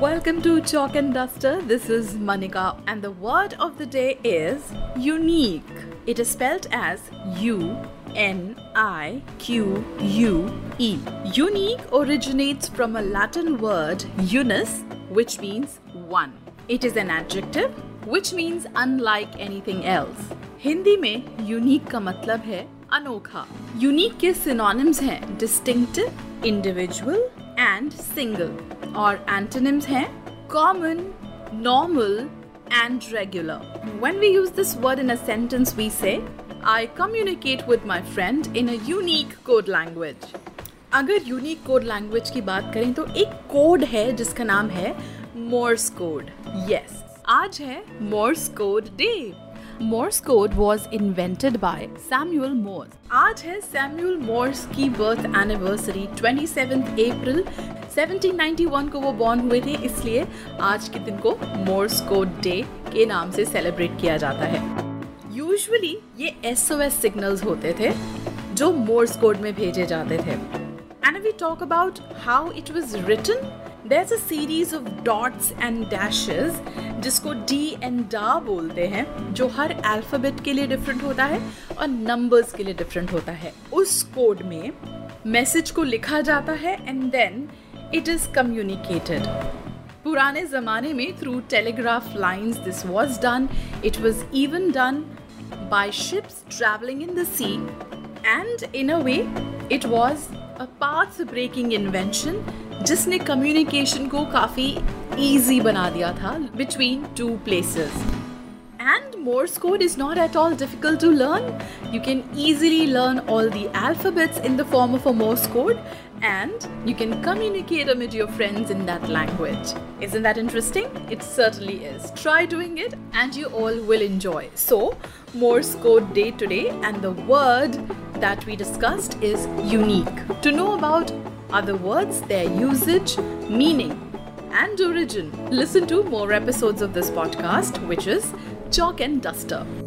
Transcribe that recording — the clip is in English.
Welcome to Chalk and Duster. This is Manika, and the word of the day is unique. It is spelled as U N I Q U E. Unique originates from a Latin word unus, which means one. It is an adjective which means unlike anything else. Hindi में unique का मतलब है अनोखा unique के synonyms हैं distinctive individual and single और antonyms हैं common normal and regular when we use this word in a we say I communicate with my friend in a code language अगर यूनिक कोड लैंग्वेज की बात करें तो एक code है जिसका नाम है मोर्स कोड यस आज है Morse code day Morse code was invented by Samuel Morse आज है सैम्यूअल मोर्स की बर्थ एनिवर्सरी 27 अप्रैल 1791 को वो बॉर्न हुए थे इसलिए आज के दिन को मोर्स कोड डे के नाम से सेलिब्रेट किया जाता है। यूजुअली ये एसओएस सिग्नल्स होते थे जो मोर्स कोड में भेजे जाते थे। If we talk about how it was written, there's a series of dots and dashes जिसको D and DA बोलते हैं जो हर अल्फ़ाबेट के लिए डिफरेंट होता है और नंबर्स के लिए डिफरेंट होता है। उस कोड में मैसेज को लिखा जाता है and then it is communicated पुराने जमाने में through telegraph lines this was done it was even done by ships travelling in the sea and in a way it was a path breaking invention जिसने communication को काफ़ी easy बना दिया था between two places and Morse code is not at all difficult to learn. You can easily learn all the alphabets in the form of a Morse code and you can communicate with your friends in that language. Isn't that interesting? It certainly is. Try doing it and you all will enjoy. So, Morse code day today and the word that we discussed is unique. To know about other words, their usage, meaning, and origin, listen to more episodes of this podcast, which is Chalk and Duster.